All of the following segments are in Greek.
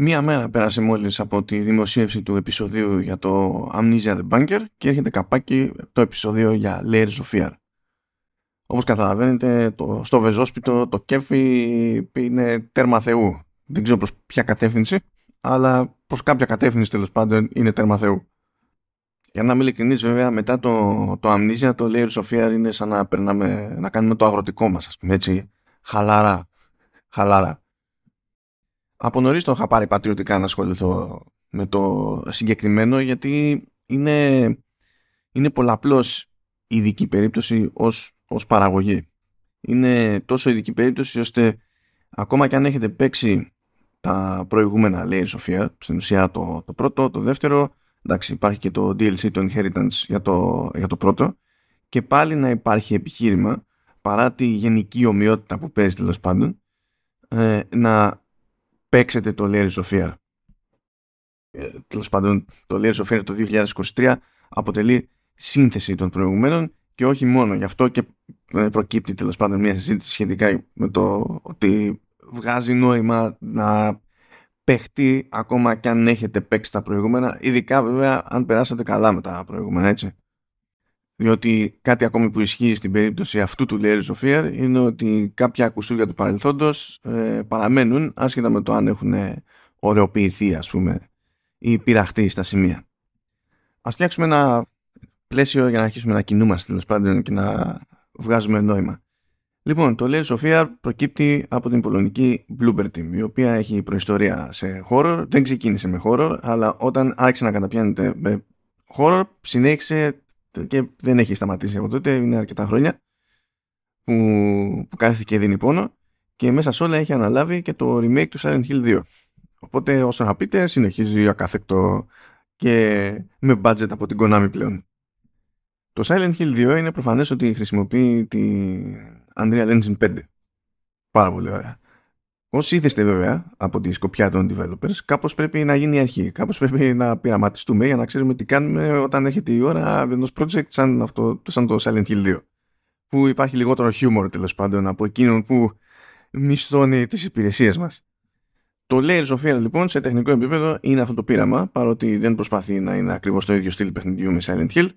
Μία μέρα πέρασε μόλις από τη δημοσίευση του επεισοδίου για το Amnesia the Bunker και έρχεται καπάκι το επεισόδιο για Layers of Fear. Όπως καταλαβαίνετε, το, στο βεζόσπιτο το κέφι είναι τέρμα θεού. Δεν ξέρω προς ποια κατεύθυνση, αλλά προς κάποια κατεύθυνση τέλος πάντων είναι τέρμα θεού. Για να είμαι ειλικρινής βέβαια, μετά το, το Amnesia, το Layers of Fear είναι σαν να, περνάμε, να κάνουμε το αγροτικό μας, ας πούμε έτσι, χαλαρά. Χαλαρά. Από νωρίς το είχα πάρει πατριωτικά να ασχοληθώ με το συγκεκριμένο, γιατί είναι, είναι πολλαπλώς ειδική περίπτωση ως, ως παραγωγή. Είναι τόσο ειδική περίπτωση ώστε ακόμα και αν έχετε παίξει τα προηγούμενα Layers of Fear, στην ουσία το, το πρώτο, το δεύτερο, εντάξει υπάρχει και το DLC, το Inheritance για το, για το πρώτο και πάλι να υπάρχει επιχείρημα παρά τη γενική ομοιότητα που παίζει τέλος πάντων ε, να παίξετε το Layers of Fear. Ε, τέλος πάντων το Layers of Fear το 2023 αποτελεί σύνθεση των προηγουμένων και όχι μόνο. Γι' αυτό και ε, προκύπτει τέλος πάντων μια συζήτηση σχετικά με το ότι βγάζει νόημα να παιχτεί ακόμα και αν έχετε παίξει τα προηγούμενα, ειδικά βέβαια αν περάσατε καλά με τα προηγούμενα, έτσι. Διότι κάτι ακόμη που ισχύει στην περίπτωση αυτού του Layers of Fear είναι ότι κάποια κουσούρια του παρελθόντος ε, παραμένουν άσχετα με το αν έχουν ωρεοποιηθεί ας πούμε ή πειραχτεί στα σημεία. Ας φτιάξουμε ένα πλαίσιο για να αρχίσουμε να κινούμαστε τέλος πάντων και να βγάζουμε νόημα. Λοιπόν, το Layers of Fear προκύπτει από την πολωνική Bluebird Team, η οποία έχει προϊστορία σε horror. Δεν ξεκίνησε με horror, αλλά όταν άρχισε να καταπιάνεται με horror, συνέχισε και δεν έχει σταματήσει από τότε, είναι αρκετά χρόνια που, που κάθεται και δίνει πόνο και μέσα σε όλα έχει αναλάβει και το remake του Silent Hill 2. Οπότε όσο να πείτε συνεχίζει ακαθέκτο και με budget από την Konami πλέον. Το Silent Hill 2 είναι προφανές ότι χρησιμοποιεί την Unreal Engine 5. Πάρα πολύ ωραία. Όσοι ήθεστε βέβαια από τη σκοπιά των developers, κάπως πρέπει να γίνει η αρχή. Κάπως πρέπει να πειραματιστούμε για να ξέρουμε τι κάνουμε όταν έχετε η ώρα ενός project σαν, αυτό, σαν το Silent Hill 2. Που υπάρχει λιγότερο humor τέλος πάντων από εκείνον που μισθώνει τις υπηρεσίες μας. Το Layers of Fear λοιπόν σε τεχνικό επίπεδο είναι αυτό το πείραμα παρότι δεν προσπαθεί να είναι ακριβώς το ίδιο στυλ παιχνιδιού με Silent Hill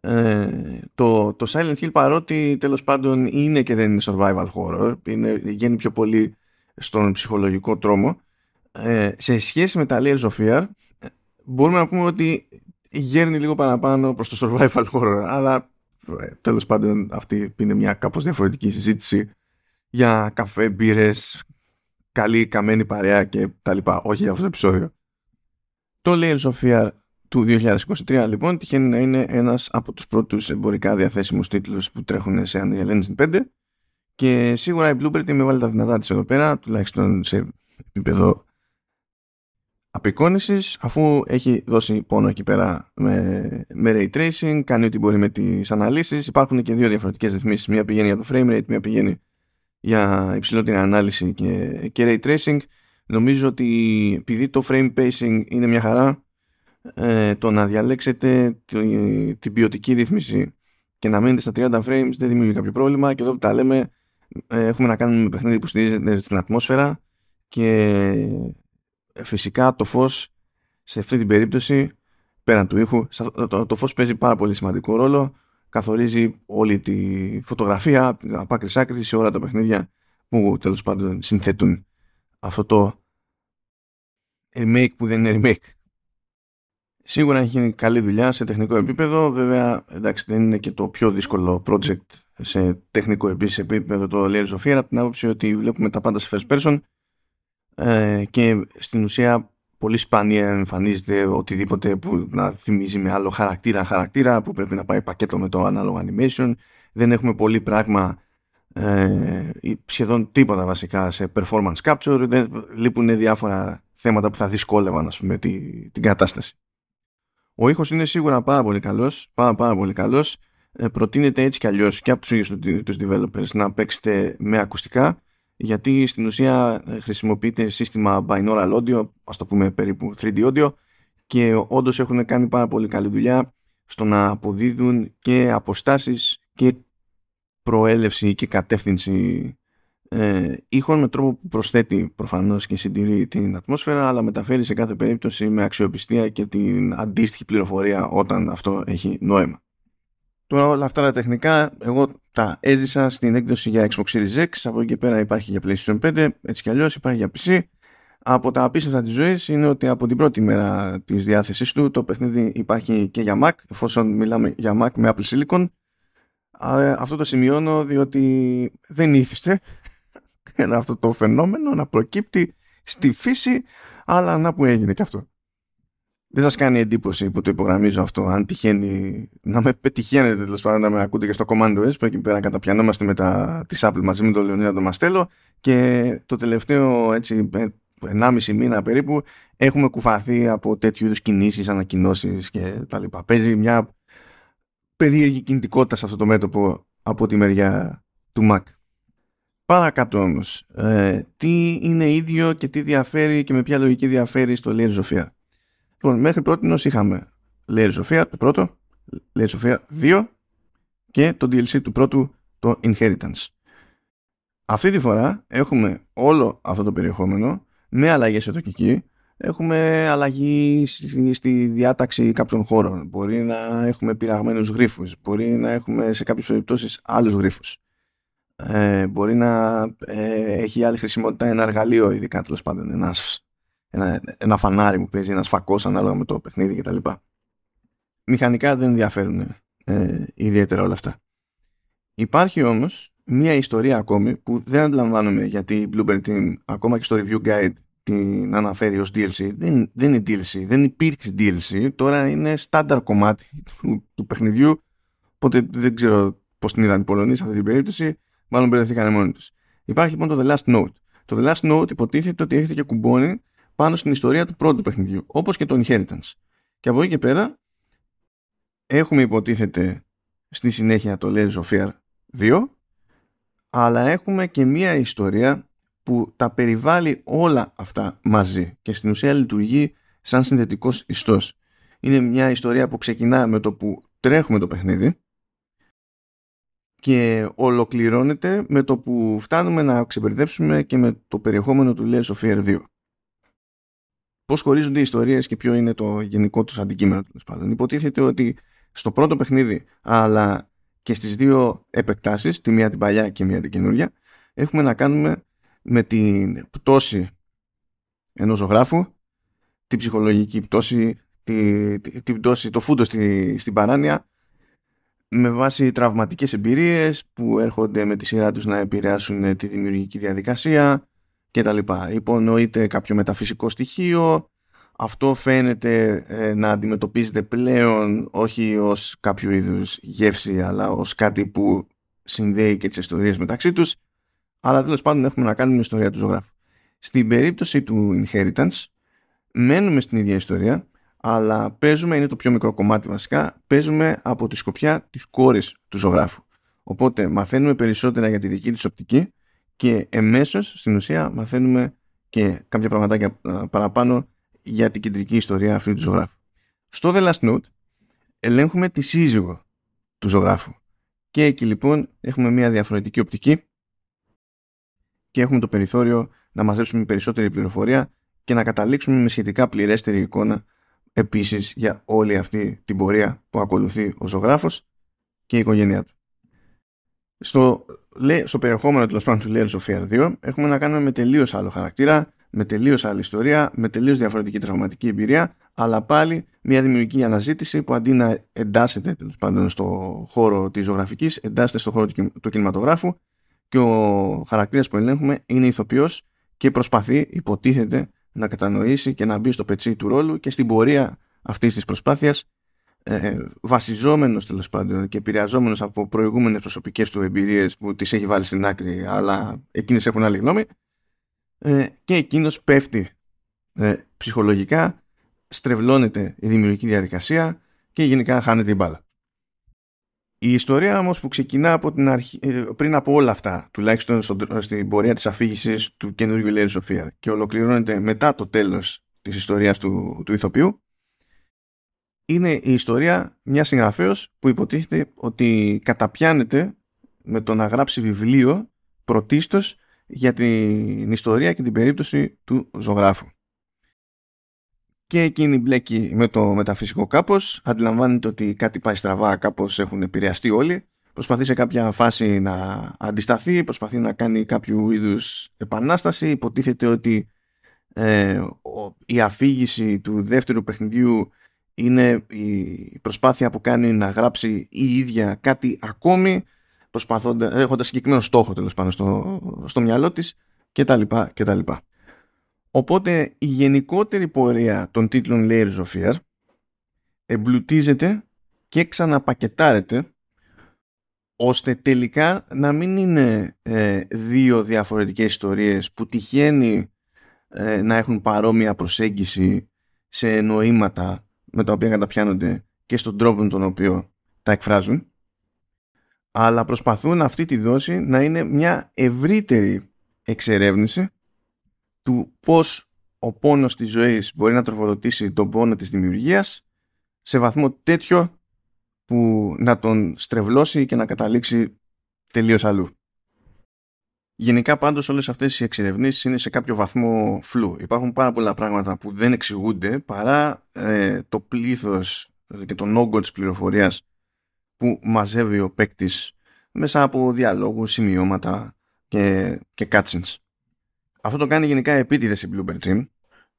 ε, το, το Silent Hill παρότι τέλος πάντων είναι και δεν είναι survival horror είναι, γίνει πιο πολύ στον ψυχολογικό τρόμο ε, σε σχέση με τα Layers of Fear ε, μπορούμε να πούμε ότι γέρνει λίγο παραπάνω προς το survival horror αλλά ε, τέλος πάντων αυτή είναι μια κάπως διαφορετική συζήτηση για καφέ, μπύρες καλή καμένη παρέα και τα λοιπά όχι για αυτό το επεισόδιο. Το Layers of Fear του 2023 λοιπόν τυχαίνει να είναι ένας από τους πρώτους εμπορικά διαθέσιμους τίτλους που τρέχουν σε Unreal Engine 5 και σίγουρα η Bluebird με βάλει τα δυνατά της εδώ πέρα τουλάχιστον σε επίπεδο απεικόνησης αφού έχει δώσει πόνο εκεί πέρα με, με ray tracing κάνει ό,τι μπορεί με τις αναλύσεις. Υπάρχουν και δύο διαφορετικές ρυθμίσεις. Μία πηγαίνει για το frame rate μία πηγαίνει για υψηλότερη ανάλυση και, και ray tracing. Νομίζω ότι επειδή το frame pacing είναι μια χαρά ε, το να διαλέξετε την ποιοτική ρύθμιση και να μείνετε στα 30 frames δεν δημιουργεί κάποιο πρόβλημα. Και εδώ που τα λέμε ε, έχουμε να κάνουμε με παιχνίδι που στηρίζεται στην ατμόσφαιρα και ε, φυσικά το φως σε αυτή την περίπτωση πέραν του ήχου το, το, φως παίζει πάρα πολύ σημαντικό ρόλο καθορίζει όλη τη φωτογραφία από άκρης άκρης σε όλα τα παιχνίδια που τέλος πάντων συνθέτουν αυτό το remake που δεν είναι remake Σίγουρα έχει γίνει καλή δουλειά σε τεχνικό επίπεδο. Βέβαια, εντάξει, δεν είναι και το πιο δύσκολο project σε τεχνικό επίσης επίπεδο το Layers of Fear από την άποψη ότι βλέπουμε τα πάντα σε first person ε, και στην ουσία πολύ σπάνια εμφανίζεται οτιδήποτε που να θυμίζει με άλλο χαρακτήρα χαρακτήρα που πρέπει να πάει πακέτο με το ανάλογο animation. Δεν έχουμε πολύ πράγμα ε, σχεδόν τίποτα βασικά σε performance capture. Δεν, λείπουν διάφορα θέματα που θα δυσκόλευαν ας πούμε, την κατάσταση. Ο ήχος είναι σίγουρα πάρα πολύ καλός, πάρα, πάρα πολύ καλός. Ε, προτείνεται έτσι κι αλλιώς και από τους ίδιους τους developers να παίξετε με ακουστικά γιατί στην ουσία ε, χρησιμοποιείται σύστημα binaural audio, ας το πούμε περίπου 3D audio και όντως έχουν κάνει πάρα πολύ καλή δουλειά στο να αποδίδουν και αποστάσεις και προέλευση και κατεύθυνση ε, ήχων με τρόπο που προσθέτει προφανώς και συντηρεί την ατμόσφαιρα αλλά μεταφέρει σε κάθε περίπτωση με αξιοπιστία και την αντίστοιχη πληροφορία όταν αυτό έχει νόημα. Τώρα όλα αυτά τα τεχνικά εγώ τα έζησα στην έκδοση για Xbox Series X. Από εκεί και πέρα υπάρχει για PlayStation 5 έτσι κι αλλιώς υπάρχει για PC από τα απίστευτα της ζωής είναι ότι από την πρώτη μέρα της διάθεσής του το παιχνίδι υπάρχει και για Mac εφόσον μιλάμε για Mac με Apple Silicon. Αυτό το σημειώνω διότι δεν ήθιστε αυτό το φαινόμενο να προκύπτει στη φύση αλλά να που έγινε και αυτό. Δεν σας κάνει εντύπωση που το υπογραμμίζω αυτό αν τυχαίνει να με πετυχαίνετε τέλος πάντων να με ακούτε και στο Command OS που εκεί πέρα καταπιανόμαστε με τα της Apple μαζί με τον Λεωνίδα τον Μαστέλο και το τελευταίο έτσι 1,5 μήνα περίπου έχουμε κουφαθεί από τέτοιου είδους κινήσεις, ανακοινώσεις και τα λοιπά. Παίζει μια περίεργη κινητικότητα σε αυτό το μέτωπο από τη μεριά του Mac. Παρακάτω όμως, ε, τι είναι ίδιο και τι διαφέρει και με ποια λογική διαφέρει στο Layers of Fear. Λοιπόν, μέχρι πρώτη είχαμε Layers of Fear το πρώτο, Layers of Fear 2 και το DLC του πρώτου, το Inheritance. Αυτή τη φορά έχουμε όλο αυτό το περιεχόμενο με αλλαγές εδώ και εκεί. Έχουμε αλλαγή στη διάταξη κάποιων χώρων. Μπορεί να έχουμε πειραγμένους γρίφους. Μπορεί να έχουμε σε κάποιες περιπτώσεις άλλους γρίφους. Ε, μπορεί να ε, έχει άλλη χρησιμότητα ένα εργαλείο, ειδικά τέλος πάντων ένας, ένα, ένα φανάρι που παίζει, ένας φακός ανάλογα με το παιχνίδι κτλ. Μηχανικά δεν ενδιαφέρουν ε, ιδιαίτερα όλα αυτά. Υπάρχει όμως μία ιστορία ακόμη που δεν αντιλαμβάνομαι γιατί η Bluebird Team ακόμα και στο review guide την αναφέρει ως DLC. Δεν, δεν είναι DLC, δεν υπήρξε DLC. Τώρα είναι στάνταρ κομμάτι του, του παιχνιδιού. Οπότε δεν ξέρω πώς την είδαν οι Πολωνοί σε αυτή την περίπτωση. Μάλλον μπερδευτήκαν μόνοι τους. Υπάρχει λοιπόν το The Last Note. Το The Last Note υποτίθεται ότι έχετε και κουμπώνει πάνω στην ιστορία του πρώτου παιχνιδιού, όπως και το Inheritance. Και από εκεί και πέρα έχουμε υποτίθεται στη συνέχεια το Layers of Fear 2, αλλά έχουμε και μία ιστορία που τα περιβάλλει όλα αυτά μαζί και στην ουσία λειτουργεί σαν συνδετικός ιστός. Είναι μια ιστορία που ξεκινά με το που τρέχουμε το παιχνίδι και ολοκληρώνεται με το που φτάνουμε να ξεμπερδέψουμε και με το περιεχόμενο του Layers of Fear 2. Πώς χωρίζονται οι ιστορίες και ποιο είναι το γενικό τους αντικείμενο τέλος πάντων. Υποτίθεται ότι στο πρώτο παιχνίδι αλλά και στις δύο επεκτάσεις, τη μία την παλιά και μία την καινούργια, έχουμε να κάνουμε με την πτώση ενός ζωγράφου, την ψυχολογική πτώση, την, την πτώση, το φούντο στη, στην παράνοια με βάση τραυματικές εμπειρίες που έρχονται με τη σειρά τους να επηρεάσουν τη δημιουργική διαδικασία και τα λοιπά. Υπονοείται κάποιο μεταφυσικό στοιχείο, αυτό φαίνεται ε, να αντιμετωπίζεται πλέον όχι ως κάποιο είδους γεύση αλλά ως κάτι που συνδέει και τις ιστορίες μεταξύ τους αλλά τέλος πάντων έχουμε να κάνουμε ιστορία του ζωγράφου. Στην περίπτωση του Inheritance μένουμε στην ίδια ιστορία αλλά παίζουμε, είναι το πιο μικρό κομμάτι βασικά, παίζουμε από τη σκοπιά της κόρης του ζωγράφου. Οπότε μαθαίνουμε περισσότερα για τη δική της οπτική και εμέσως στην ουσία μαθαίνουμε και κάποια πραγματάκια παραπάνω για την κεντρική ιστορία αυτή του ζωγράφου. Στο The Last Note ελέγχουμε τη σύζυγο του ζωγράφου και εκεί λοιπόν έχουμε μια διαφορετική οπτική και έχουμε το περιθώριο να μαζέψουμε περισσότερη πληροφορία και να καταλήξουμε με σχετικά πληρέστερη εικόνα επίσης για όλη αυτή την πορεία που ακολουθεί ο ζωγράφος και η οικογένειά του. Στο, στο περιεχόμενο του πάντων του Layers of Fear 2 έχουμε να κάνουμε με τελείως άλλο χαρακτήρα, με τελείως άλλη ιστορία, με τελείως διαφορετική τραυματική εμπειρία, αλλά πάλι μια δημιουργική αναζήτηση που αντί να εντάσσεται τέλος πάντων στο χώρο της ζωγραφικής, εντάσσεται στο χώρο του κινηματογράφου και ο χαρακτήρας που ελέγχουμε είναι ηθοποιός και προσπαθεί, υποτίθεται, να κατανοήσει και να μπει στο πετσί του ρόλου και στην πορεία αυτής της προσπάθειας ε, βασιζόμενος τέλος πάντων και επηρεαζόμενος από προηγούμενες προσωπικές του εμπειρίες που τις έχει βάλει στην άκρη αλλά εκείνες έχουν άλλη γνώμη ε, και εκείνος πέφτει ε, ψυχολογικά στρεβλώνεται η δημιουργική διαδικασία και γενικά χάνεται η μπάλα. Η ιστορία όμως που ξεκινά από την αρχή, ε, πριν από όλα αυτά, τουλάχιστον στην πορεία της αφήγησης του καινούργιου Λέριου Σοφία και ολοκληρώνεται μετά το τέλος της ιστορίας του, του ηθοποιού, είναι η ιστορία μιας συγγραφέως που υποτίθεται ότι καταπιάνεται με το να γράψει βιβλίο πρωτίστως για την ιστορία και την περίπτωση του ζωγράφου. Και εκείνη μπλέκει με το μεταφυσικό κάπως, αντιλαμβάνεται ότι κάτι πάει στραβά, κάπως έχουν επηρεαστεί όλοι, προσπαθεί σε κάποια φάση να αντισταθεί, προσπαθεί να κάνει κάποιο είδους επανάσταση, υποτίθεται ότι ε, η αφήγηση του δεύτερου παιχνιδιού είναι η προσπάθεια που κάνει να γράψει η ίδια κάτι ακόμη προσπαθώντας, έχοντας συγκεκριμένο στόχο τέλος πάνω στο, στο μυαλό της και τα λοιπά και τα λοιπά. Οπότε η γενικότερη πορεία των τίτλων Layers of Fear εμπλουτίζεται και ξαναπακετάρεται ώστε τελικά να μην είναι ε, δύο διαφορετικές ιστορίες που τυχαίνει ε, να έχουν παρόμοια προσέγγιση σε νοήματα με τα οποία καταπιάνονται και στον τρόπο με τον οποίο τα εκφράζουν αλλά προσπαθούν αυτή τη δόση να είναι μια ευρύτερη εξερεύνηση του πώς ο πόνος της ζωής μπορεί να τροφοδοτήσει τον πόνο της δημιουργίας σε βαθμό τέτοιο που να τον στρεβλώσει και να καταλήξει τελείως αλλού. Γενικά πάντως όλες αυτές οι εξερευνήσεις είναι σε κάποιο βαθμό φλού. Υπάρχουν πάρα πολλά πράγματα που δεν εξηγούνται παρά ε, το πλήθος και τον όγκο της πληροφορίας που μαζεύει ο παίκτης μέσα από διαλόγους, σημειώματα και, και cutscenes. Αυτό το κάνει γενικά επίτηδες η Bluebird Team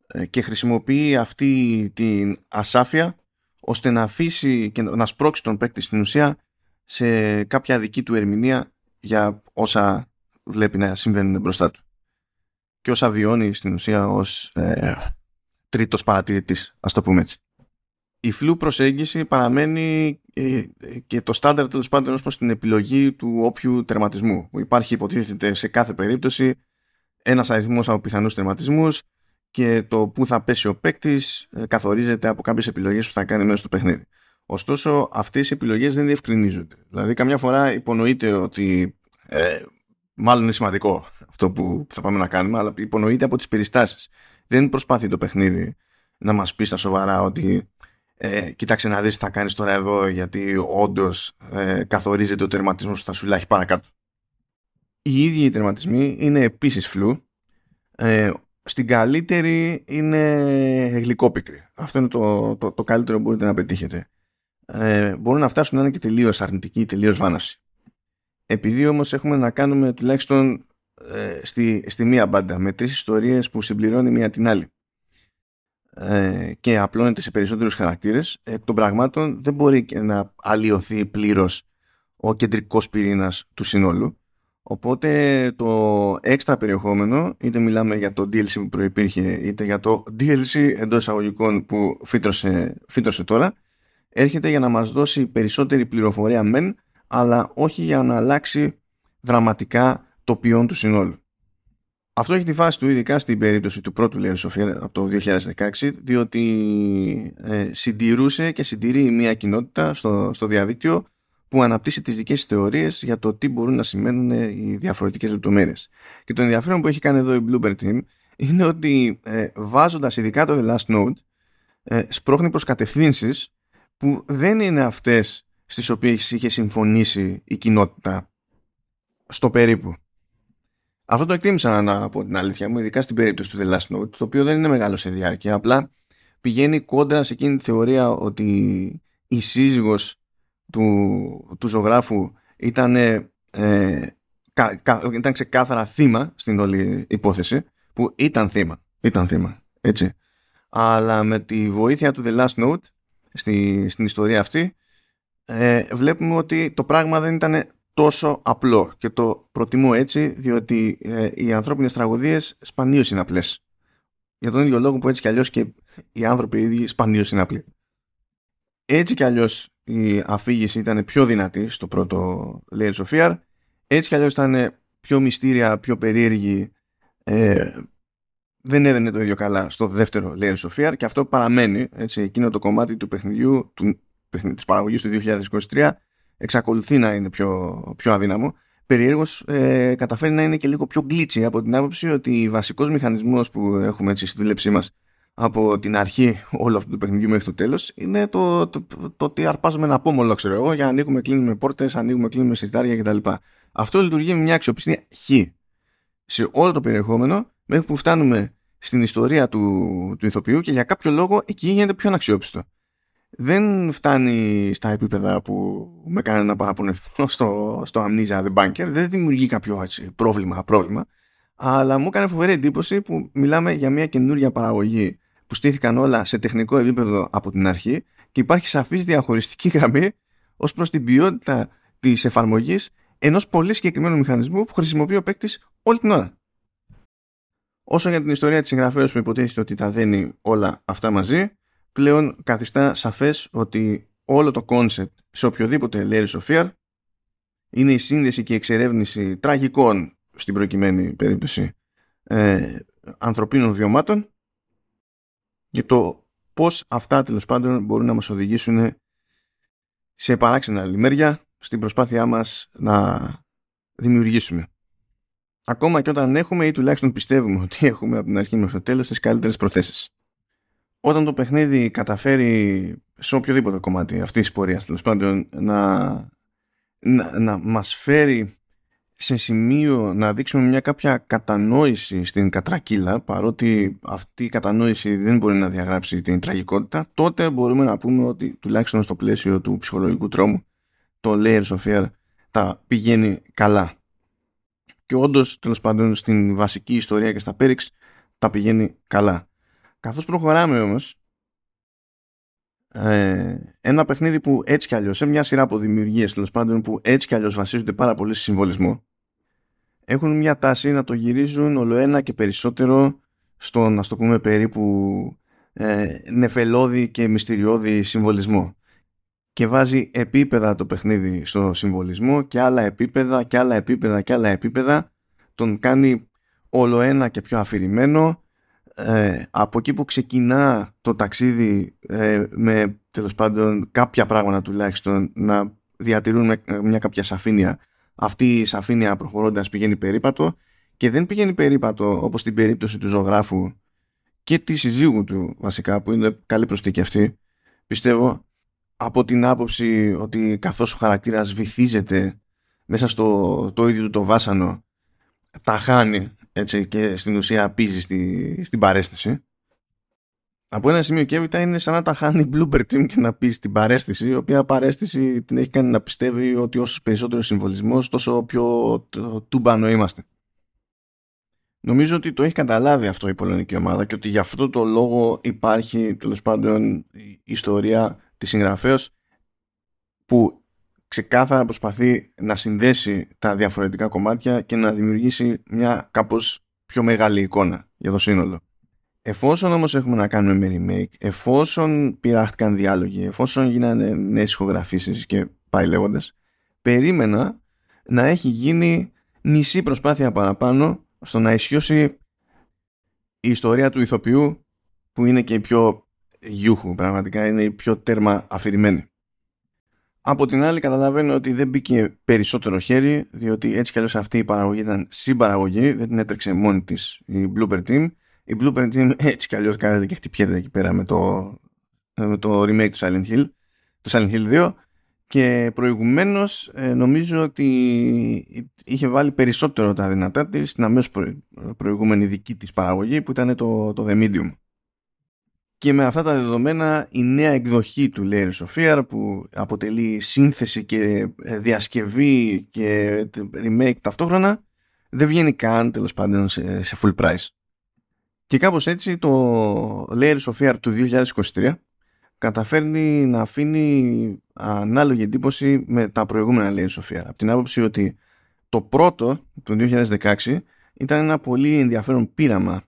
ε, και χρησιμοποιεί αυτή την ασάφεια ώστε να αφήσει και να σπρώξει τον παίκτη στην ουσία σε κάποια δική του ερμηνεία για όσα βλέπει να συμβαίνουν μπροστά του και όσα βιώνει στην ουσία ως ε, τρίτος παρατηρητής, ας το πούμε έτσι. Η φλού προσέγγιση παραμένει ε, και το στάνταρ τέλος πάντων ως προς την επιλογή του όποιου τερματισμού. Που υπάρχει υποτίθεται σε κάθε περίπτωση ένας αριθμός από πιθανούς τερματισμούς και το που θα πέσει ο παίκτης ε, καθορίζεται από κάποιες επιλογές που θα κάνει μέσα στο παιχνίδι. Ωστόσο, αυτές οι επιλογές δεν διευκρινίζονται. Δηλαδή, καμιά φορά υπονοείται ότι ε, μάλλον είναι σημαντικό αυτό που θα πάμε να κάνουμε, αλλά υπονοείται από τις περιστάσεις. Δεν προσπαθεί το παιχνίδι να μας πει στα σοβαρά ότι ε, κοίταξε να δεις τι θα κάνεις τώρα εδώ γιατί όντως ε, καθορίζεται ο τερματισμός που θα σου λάχει παρακάτω. Οι ίδιοι οι τερματισμοί είναι επίσης φλού. Ε, στην καλύτερη είναι γλυκόπικρη. Αυτό είναι το, το, το καλύτερο που μπορείτε να πετύχετε. Ε, μπορούν να φτάσουν να είναι και τελείως αρνητική ή τελείως βάναση. Επειδή όμως έχουμε να κάνουμε τουλάχιστον ε, στη, στη μία μπάντα με τρεις ιστορίες που συμπληρώνει μία την άλλη ε, και απλώνεται σε περισσότερους χαρακτήρες εκ των πραγμάτων δεν μπορεί να αλλοιωθεί πλήρως ο κεντρικός πυρήνας του συνόλου οπότε το έξτρα περιεχόμενο είτε μιλάμε για το DLC που προϋπήρχε είτε για το DLC εντός εισαγωγικών που φύτρωσε, φύτρωσε τώρα έρχεται για να μας δώσει περισσότερη πληροφορία μεν αλλά όχι για να αλλάξει δραματικά το ποιόν του συνόλου. Αυτό έχει τη φάση του ειδικά στην περίπτωση του πρώτου Layers of από το 2016 διότι ε, συντηρούσε και συντηρεί μια κοινότητα στο, στο διαδίκτυο που αναπτύσσει τις δικές της θεωρίες για το τι μπορούν να σημαίνουν οι διαφορετικές λεπτομέρειες. Και το ενδιαφέρον που έχει κάνει εδώ η Bluebird Team είναι ότι ε, βάζοντας ειδικά το The Last Note ε, σπρώχνει προς κατευθύνσεις που δεν είναι αυτές στις οποίες είχε συμφωνήσει η κοινότητα στο περίπου. Αυτό το εκτίμησα να από την αλήθεια μου, ειδικά στην περίπτωση του The Last Note, το οποίο δεν είναι μεγάλο σε διάρκεια, απλά πηγαίνει κόντρα σε εκείνη τη θεωρία ότι η σύζυγος του, του ζωγράφου ήταν, ε, κα, ήταν ξεκάθαρα θύμα στην όλη υπόθεση, που ήταν θύμα, ήταν θύμα, έτσι. Αλλά με τη βοήθεια του The Last Note, στη, στην ιστορία αυτή, ε, βλέπουμε ότι το πράγμα δεν ήταν τόσο απλό και το προτιμώ έτσι διότι ε, οι ανθρώπινες τραγωδίες σπανίως είναι απλές. Για τον ίδιο λόγο που έτσι κι αλλιώς και οι άνθρωποι οι ίδιοι σπανίως είναι απλοί. Έτσι κι αλλιώς η αφήγηση ήταν πιο δυνατή στο πρώτο Layers of Fear, έτσι κι αλλιώς ήταν πιο μυστήρια, πιο περίεργη, ε, δεν έδαινε το ίδιο καλά στο δεύτερο Layers of Fear και αυτό παραμένει, έτσι, εκείνο το κομμάτι του παιχνιδιού, του, της παραγωγής του 2023 εξακολουθεί να είναι πιο, πιο αδύναμο. Περιέργως ε, καταφέρει να είναι και λίγο πιο glitchy από την άποψη ότι ο βασικός μηχανισμός που έχουμε έτσι στη δούλεψή μας από την αρχή όλου αυτού του παιχνιδιού μέχρι το τέλος είναι το, το, το, το ότι αρπάζουμε ένα πόμολο ξέρω εγώ για να ανοίγουμε κλείνουμε πόρτες, ανοίγουμε κλείνουμε συρτάρια κτλ. Αυτό λειτουργεί με μια αξιοπιστία χ. σε όλο το περιεχόμενο μέχρι που φτάνουμε στην ιστορία του, του ηθοποιού και για κάποιο λόγο εκεί γίνεται πιο αναξιόπιστο. Δεν φτάνει στα επίπεδα που με κάνει να παραπονεθώ στο, στο Amnesia The Banker, δεν δημιουργεί κάποιο έτσι, πρόβλημα, πρόβλημα, αλλά μου έκανε φοβερή εντύπωση που μιλάμε για μια καινούργια παραγωγή που στήθηκαν όλα σε τεχνικό επίπεδο από την αρχή και υπάρχει σαφής διαχωριστική γραμμή ως προς την ποιότητα της εφαρμογής ενός πολύ συγκεκριμένου μηχανισμού που χρησιμοποιεί ο παίκτης όλη την ώρα. Όσο για την ιστορία της συγγραφέως που υποτίθεται ότι τα δένει όλα αυτά μαζί, πλέον καθιστά σαφές ότι όλο το concept σε οποιοδήποτε Layers of Fear είναι η σύνδεση και η εξερεύνηση τραγικών στην προκειμένη περίπτωση ε, ανθρωπίνων βιωμάτων και το πώς αυτά τέλος πάντων μπορούν να μας οδηγήσουν σε παράξενα λιμέρια στην προσπάθειά μας να δημιουργήσουμε. Ακόμα και όταν έχουμε ή τουλάχιστον πιστεύουμε ότι έχουμε από την αρχή μέχρι το τέλος τις καλύτερες προθέσεις. Όταν το παιχνίδι καταφέρει σε οποιοδήποτε κομμάτι αυτής της πορείας τέλος πάντων να, να, να μας φέρει σε σημείο να δείξουμε μια κάποια κατανόηση στην κατρακύλα παρότι αυτή η κατανόηση δεν μπορεί να διαγράψει την τραγικότητα τότε μπορούμε να πούμε ότι τουλάχιστον στο πλαίσιο του ψυχολογικού τρόμου το Layers of Fear τα πηγαίνει καλά. Και όντως τέλος πάντων στην βασική ιστορία και στα πέριξ τα πηγαίνει καλά. Καθώς προχωράμε όμως ε, ένα παιχνίδι που έτσι κι αλλιώς, σε μια σειρά από δημιουργίες τέλος πάντων που έτσι κι αλλιώς βασίζονται πάρα πολύ σε συμβολισμό έχουν μια τάση να το γυρίζουν όλο ένα και περισσότερο στο να το πούμε περίπου ε, νεφελώδη και μυστηριώδη συμβολισμό. Και βάζει επίπεδα το παιχνίδι στο συμβολισμό και άλλα επίπεδα και άλλα επίπεδα και άλλα επίπεδα. Τον κάνει όλο ένα και πιο αφηρημένο ε, από εκεί που ξεκινά το ταξίδι ε, με τέλος πάντων κάποια πράγματα τουλάχιστον να διατηρούν μια κάποια σαφήνεια. Αυτή η σαφήνεια προχωρώντας πηγαίνει περίπατο και δεν πηγαίνει περίπατο όπως στην περίπτωση του ζωγράφου και τη συζύγου του βασικά που είναι καλή προσθήκη αυτή. Πιστεύω από την άποψη ότι καθώς ο χαρακτήρας βυθίζεται μέσα στο το ίδιο του το βάσανο τα χάνει έτσι, και στην ουσία πίζει στη, στην παρέστηση από ένα σημείο και έπειτα είναι σαν να τα χάνει Blooper Team και να πει στην παρέστηση, η οποία παρέστηση την έχει κάνει να πιστεύει ότι όσο περισσότερο συμβολισμός, τόσο πιο τούμπανο είμαστε. Νομίζω ότι το έχει καταλάβει αυτό η πολωνική ομάδα και ότι γι' αυτό το λόγο υπάρχει τέλος πάντων η ιστορία της συγγραφέως που ξεκάθαρα προσπαθεί να συνδέσει τα διαφορετικά κομμάτια και να δημιουργήσει μια κάπως πιο μεγάλη εικόνα για το σύνολο. Εφόσον όμως έχουμε να κάνουμε με remake, εφόσον πειράχτηκαν διάλογοι, εφόσον γίνανε νέες ηχογραφήσεις και πάει λέγοντας, περίμενα να έχει γίνει μισή προσπάθεια παραπάνω στο να ισιώσει η ιστορία του ηθοποιού που είναι και η πιο γιούχου, πραγματικά είναι η πιο τέρμα αφηρημένη. Από την άλλη καταλαβαίνω ότι δεν μπήκε περισσότερο χέρι διότι έτσι κι αλλιώς αυτή η παραγωγή ήταν συμπαραγωγή, δεν την έτρεξε μόνη της η Blooper Team η Blueprint Team έτσι κι αλλιώς κάνετε και χτυπιέται εκεί πέρα με το, με το remake του Silent Hill, του Silent Hill 2 και προηγουμένως ε, νομίζω ότι είχε βάλει περισσότερο τα δυνατά της στην αμέσως προηγούμενη δική της παραγωγή που ήταν το, το The Medium. Και με αυτά τα δεδομένα η νέα εκδοχή του Layers of Fear που αποτελεί σύνθεση και ε, διασκευή και remake ταυτόχρονα δεν βγαίνει καν τέλος πάντων σε, σε full price. Και κάπως έτσι το Layers of Fear του 2023 καταφέρνει να αφήνει ανάλογη εντύπωση με τα προηγούμενα Layers of Fear. Από την άποψη ότι το πρώτο, το 2016, ήταν ένα πολύ ενδιαφέρον πείραμα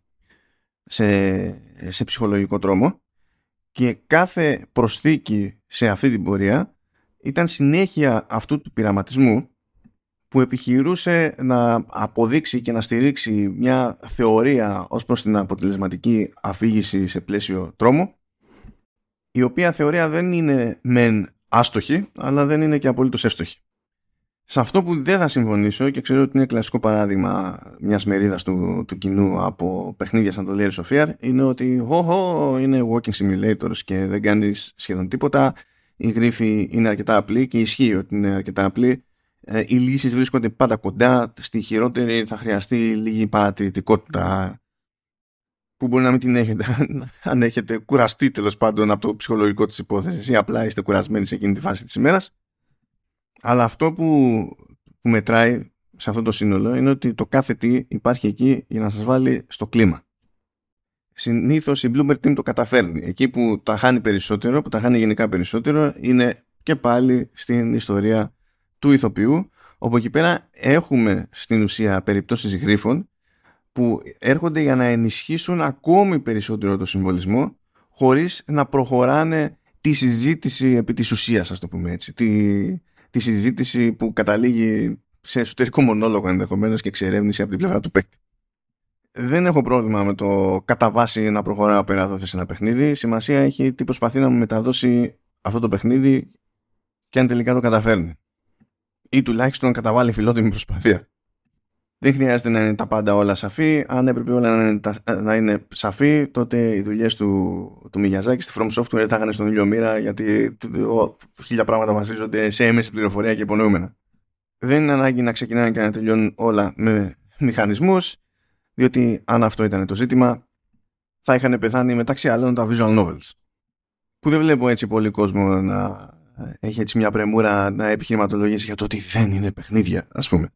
σε, σε ψυχολογικό τρόμο και κάθε προσθήκη σε αυτή την πορεία ήταν συνέχεια αυτού του πειραματισμού που επιχειρούσε να αποδείξει και να στηρίξει μια θεωρία ως προς την αποτελεσματική αφήγηση σε πλαίσιο τρόμου η οποία θεωρία δεν είναι μεν άστοχη αλλά δεν είναι και απολύτως εύστοχη. Σε αυτό που δεν θα συμφωνήσω και ξέρω ότι είναι κλασικό παράδειγμα μιας μερίδας του, του κοινού από παιχνίδια σαν το Lair Sofia είναι ότι oh, είναι walking simulators και δεν κάνεις σχεδόν τίποτα. Η γρίφη είναι αρκετά απλή και ισχύει ότι είναι αρκετά απλή. Ε, οι λύσεις βρίσκονται πάντα κοντά, στη χειρότερη θα χρειαστεί λίγη παρατηρητικότητα που μπορεί να μην την έχετε αν έχετε κουραστεί τέλος πάντων από το ψυχολογικό της υπόθεσης ή απλά είστε κουρασμένοι σε εκείνη τη φάση της ημέρας. Αλλά αυτό που, που μετράει σε αυτό το σύνολο είναι ότι το κάθε τι υπάρχει εκεί για να σας βάλει στο κλίμα. Συνήθως η Bloomer Team το καταφέρνει. Εκεί που τα χάνει περισσότερο, που τα χάνει γενικά περισσότερο, είναι και πάλι στην ιστορία του ηθοποιού, όπου εκεί πέρα έχουμε στην ουσία περιπτώσεις γρίφων που έρχονται για να ενισχύσουν ακόμη περισσότερο το συμβολισμό χωρίς να προχωράνε τη συζήτηση επί της ουσίας, ας το πούμε έτσι. Τη, τη συζήτηση που καταλήγει σε εσωτερικό μονόλογο ενδεχομένως και εξερεύνηση από την πλευρά του παίκτη. Δεν έχω πρόβλημα με το κατά βάση να προχωράω πέρα σε ένα παιχνίδι. Σημασία έχει τι προσπαθεί να μου μεταδώσει αυτό το παιχνίδι και αν τελικά το καταφέρνει. Ή τουλάχιστον καταβάλει φιλότιμη προσπαθία. Δεν χρειάζεται να είναι τα πάντα όλα σαφή. Αν έπρεπε όλα να είναι, να είναι σαφή, τότε οι δουλειές του, του Μιγιαζάκη στη From Software θα είχαν στον ήλιο μοίρα, γιατί ο, χίλια πράγματα βασίζονται σε έμεση πληροφορία και υπονοούμενα. Δεν είναι ανάγκη να ξεκινάνε και να τελειώνουν όλα με μηχανισμούς, διότι αν αυτό ήταν το ζήτημα, θα είχαν πεθάνει μεταξύ άλλων τα visual novels. Που δεν βλέπω έτσι πολύ κόσμο να έχει έτσι μια πρεμούρα να επιχειρηματολογήσει για το ότι δεν είναι παιχνίδια, ας πούμε.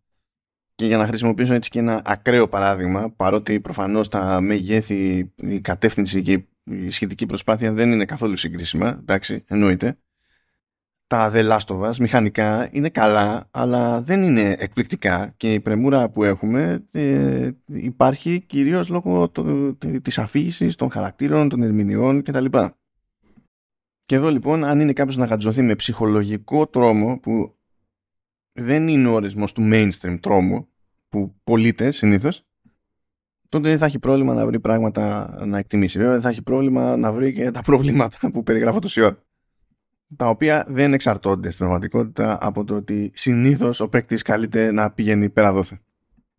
Και για να χρησιμοποιήσω έτσι και ένα ακραίο παράδειγμα, παρότι προφανώς τα μεγέθη, η κατεύθυνση και η σχετική προσπάθεια δεν είναι καθόλου συγκρίσιμα, εντάξει, εννοείται. Τα The Last of Us μηχανικά είναι καλά, αλλά δεν είναι εκπληκτικά και η πρεμούρα που έχουμε ε, υπάρχει κυρίως λόγω το, της αφήγησης των χαρακτήρων, των ερμηνεών κτλ. Και εδώ λοιπόν αν είναι κάποιος να γατζωθεί με ψυχολογικό τρόμο που δεν είναι ο ορισμός του mainstream τρόμου που πωλείται συνήθως τότε δεν θα έχει πρόβλημα να βρει πράγματα να εκτιμήσει. Βέβαια δεν θα έχει πρόβλημα να βρει και τα προβλήματα που περιγράφω τόση ώρα. Τα οποία δεν εξαρτώνται στην πραγματικότητα από το ότι συνήθως ο παίκτης καλείται να πηγαίνει πέρα δόθε.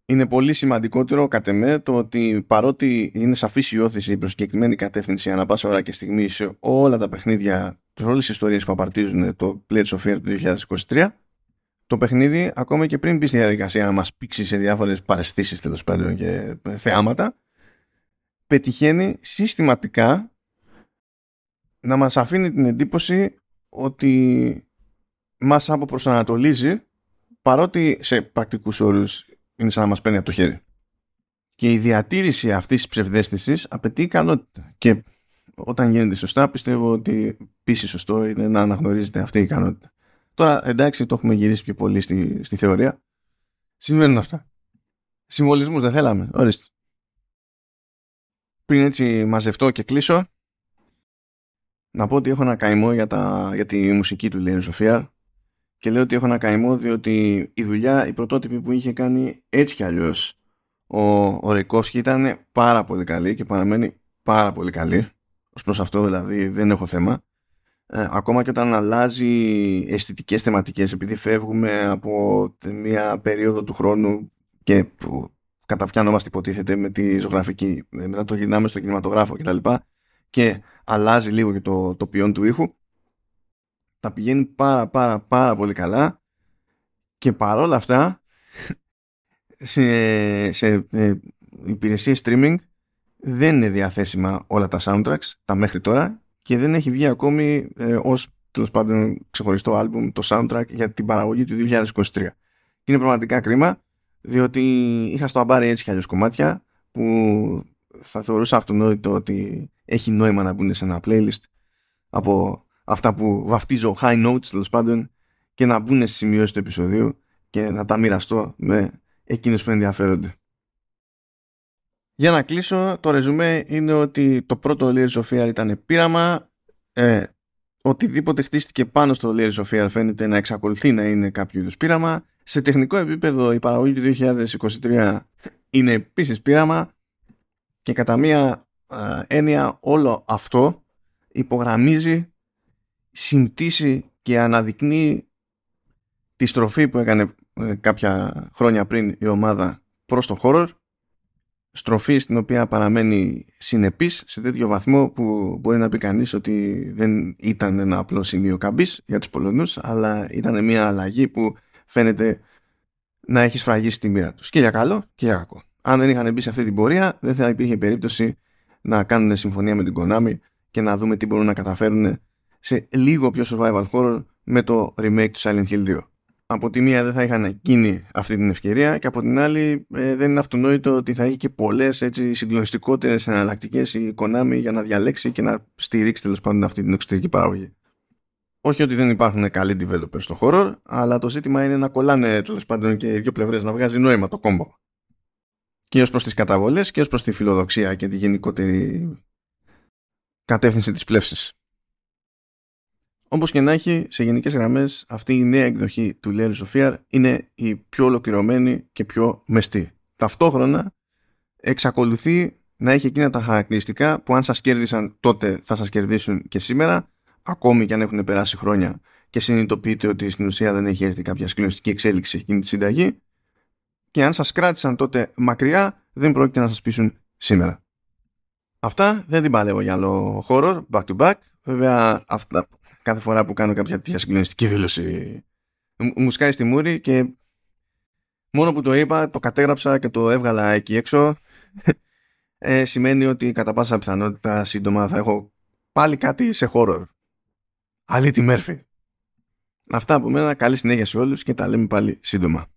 Είναι πολύ σημαντικότερο κατ' εμέ το ότι παρότι είναι σαφής η όθηση προς συγκεκριμένη κατεύθυνση ανά πάσα ώρα και στιγμή σε όλα τα παιχνίδια, σε όλες τις ιστορίες που απαρτίζουν το Pledge of Fear του 2023, το παιχνίδι, ακόμα και πριν μπει στη διαδικασία να μας πήξει σε διάφορες παρεστήσεις τέλος πάντων και θεάματα, πετυχαίνει συστηματικά να μας αφήνει την εντύπωση ότι μας αποπροσανατολίζει παρότι σε πρακτικούς όρους είναι σαν να μας παίρνει από το χέρι. Και η διατήρηση αυτής της ψευδέστησης απαιτεί ικανότητα. Και όταν γίνεται σωστά πιστεύω ότι επίση σωστό είναι να αναγνωρίζετε αυτή η ικανότητα. Τώρα εντάξει το έχουμε γυρίσει πιο πολύ στη, στη θεωρία. Συμβαίνουν αυτά. Συμβολισμούς δεν θέλαμε. Ορίστε. Πριν έτσι μαζευτώ και κλείσω να πω ότι έχω ένα καημό για, τα, για τη μουσική του Λένι Σοφία και λέω ότι έχω ένα καημό διότι η δουλειά, η πρωτότυπη που είχε κάνει έτσι κι αλλιώς ο, ο Ρεκόφσκι ήταν πάρα πολύ καλή και παραμένει πάρα πολύ καλή ως προς αυτό δηλαδή δεν έχω θέμα ε, ακόμα και όταν αλλάζει αισθητικές θεματικές επειδή φεύγουμε από μια περίοδο του χρόνου και που καταπιάνομαστε υποτίθεται με τη ζωγραφική μετά το γυρνάμε στο κινηματογράφο κτλ. Και, και αλλάζει λίγο και το, το ποιόν του ήχου τα πηγαίνει πάρα πάρα πάρα πολύ καλά. Και παρόλα αυτά σε, σε ε, υπηρεσίες streaming δεν είναι διαθέσιμα όλα τα soundtracks τα μέχρι τώρα και δεν έχει βγει ακόμη ε, ως τέλος πάντων ξεχωριστό άλμπουμ το soundtrack για την παραγωγή του 2023. Είναι πραγματικά κρίμα διότι είχα στο αμπάρι έτσι κι αλλιώς κομμάτια που θα θεωρούσα αυτονόητο ότι έχει νόημα να μπουν σε ένα playlist από αυτά που βαφτίζω high notes τέλος πάντων και να μπουν στις σημειώσεις του επεισοδίου και να τα μοιραστώ με εκείνους που ενδιαφέρονται. Για να κλείσω, το ρεζουμέ είναι ότι το πρώτο Layers of Fear ήταν πείραμα. Ε, οτιδήποτε χτίστηκε πάνω στο Layers of Fear φαίνεται να εξακολουθεί να είναι κάποιο είδους πείραμα. Σε τεχνικό επίπεδο η παραγωγή του 2023 είναι επίσης πείραμα και κατά μία ε, έννοια όλο αυτό υπογραμμίζει συμπτήσει και αναδεικνύει τη στροφή που έκανε ε, κάποια χρόνια πριν η ομάδα προς το horror στροφή στην οποία παραμένει συνεπής σε τέτοιο βαθμό που μπορεί να πει κανείς ότι δεν ήταν ένα απλό σημείο καμπής για τους Πολωνούς αλλά ήταν μια αλλαγή που φαίνεται να έχει σφραγίσει τη μοίρα τους. Και για καλό και για κακό. Αν δεν είχαν μπει σε αυτή την πορεία, δεν θα υπήρχε περίπτωση να κάνουν συμφωνία με την Konami και να δούμε τι μπορούν να καταφέρουν σε λίγο πιο survival horror με το remake του Silent Hill 2. Από τη μία δεν θα είχαν εκείνη αυτή την ευκαιρία και από την άλλη ε, δεν είναι αυτονόητο ότι θα έχει και πολλές συγκλονιστικότερες εναλλακτικές η Konami για να διαλέξει και να στηρίξει τέλος πάντων αυτή την εξωτερική παραγωγή. Όχι ότι δεν υπάρχουν καλοί developers στο horror, αλλά το ζήτημα είναι να κολλάνε τέλος πάντων και οι δύο πλευρές να βγάζει νόημα το κόμπο. Και ως προς τις καταβολές και ως προς τη φιλοδοξία και τη γενικότερη κατεύθυνση της πλεύσης. Όπως και να έχει, σε γενικές γραμμές, αυτή η νέα εκδοχή του Layers of Fear είναι η πιο ολοκληρωμένη και πιο μεστή. Ταυτόχρονα εξακολουθεί να έχει εκείνα τα χαρακτηριστικά που αν σας κέρδισαν τότε θα σας κερδίσουν και σήμερα, ακόμη και αν έχουν περάσει χρόνια και συνειδητοποιείτε ότι στην ουσία δεν έχει έρθει κάποια σκληρωστική εξέλιξη σε εκείνη τη συνταγή και αν σας κράτησαν τότε μακριά δεν πρόκειται να σας πείσουν σήμερα. Αυτά δεν την παλεύω για άλλο χώρο, back to back. Βέβαια, αυτά, κάθε φορά που κάνω κάποια τέτοια συγκλονιστική δήλωση μου σκάει στη μούρη και μόνο που το είπα, το κατέγραψα και το έβγαλα εκεί έξω ε, σημαίνει ότι κατά πάσα πιθανότητα σύντομα θα έχω πάλι κάτι σε χώρο. Αλή τη Μέρφη. Αυτά από μένα, καλή συνέχεια σε όλους και τα λέμε πάλι σύντομα.